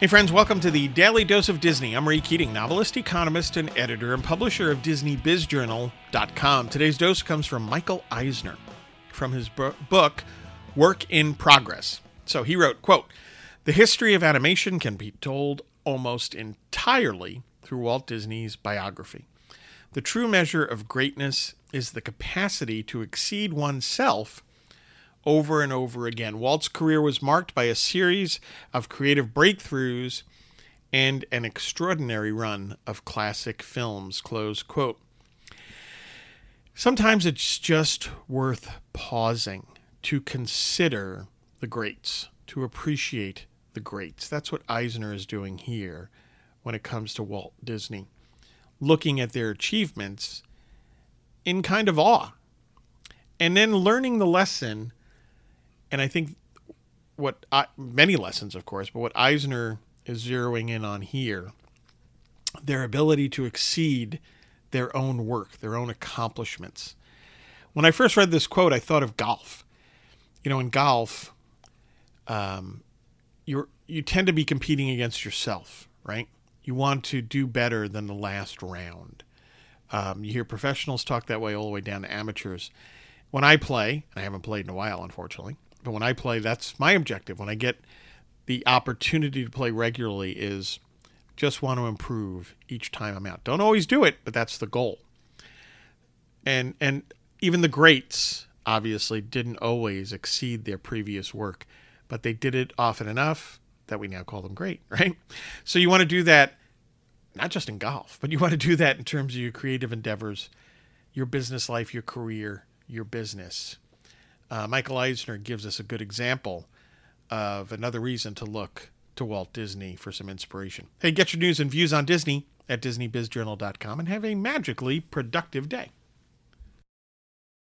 Hey, friends, welcome to the Daily Dose of Disney. I'm Ray Keating, novelist, economist, and editor and publisher of DisneyBizJournal.com. Today's dose comes from Michael Eisner from his book, Work in Progress. So he wrote, quote, The history of animation can be told almost entirely through Walt Disney's biography. The true measure of greatness is the capacity to exceed oneself over and over again. Walt's career was marked by a series of creative breakthroughs and an extraordinary run of classic films. Close quote. Sometimes it's just worth pausing to consider the greats, to appreciate the greats. That's what Eisner is doing here when it comes to Walt Disney, looking at their achievements in kind of awe, and then learning the lesson and I think what I, many lessons, of course, but what Eisner is zeroing in on here, their ability to exceed their own work, their own accomplishments. When I first read this quote, I thought of golf. You know, in golf, um, you you tend to be competing against yourself, right? You want to do better than the last round. Um, you hear professionals talk that way all the way down to amateurs. When I play, and I haven't played in a while, unfortunately, but when I play, that's my objective. When I get the opportunity to play regularly, is just want to improve each time I'm out. Don't always do it, but that's the goal. And and even the greats obviously didn't always exceed their previous work, but they did it often enough that we now call them great, right? So you want to do that not just in golf, but you want to do that in terms of your creative endeavors, your business life, your career, your business. Uh, Michael Eisner gives us a good example of another reason to look to Walt Disney for some inspiration. Hey, get your news and views on Disney at DisneyBizJournal.com and have a magically productive day.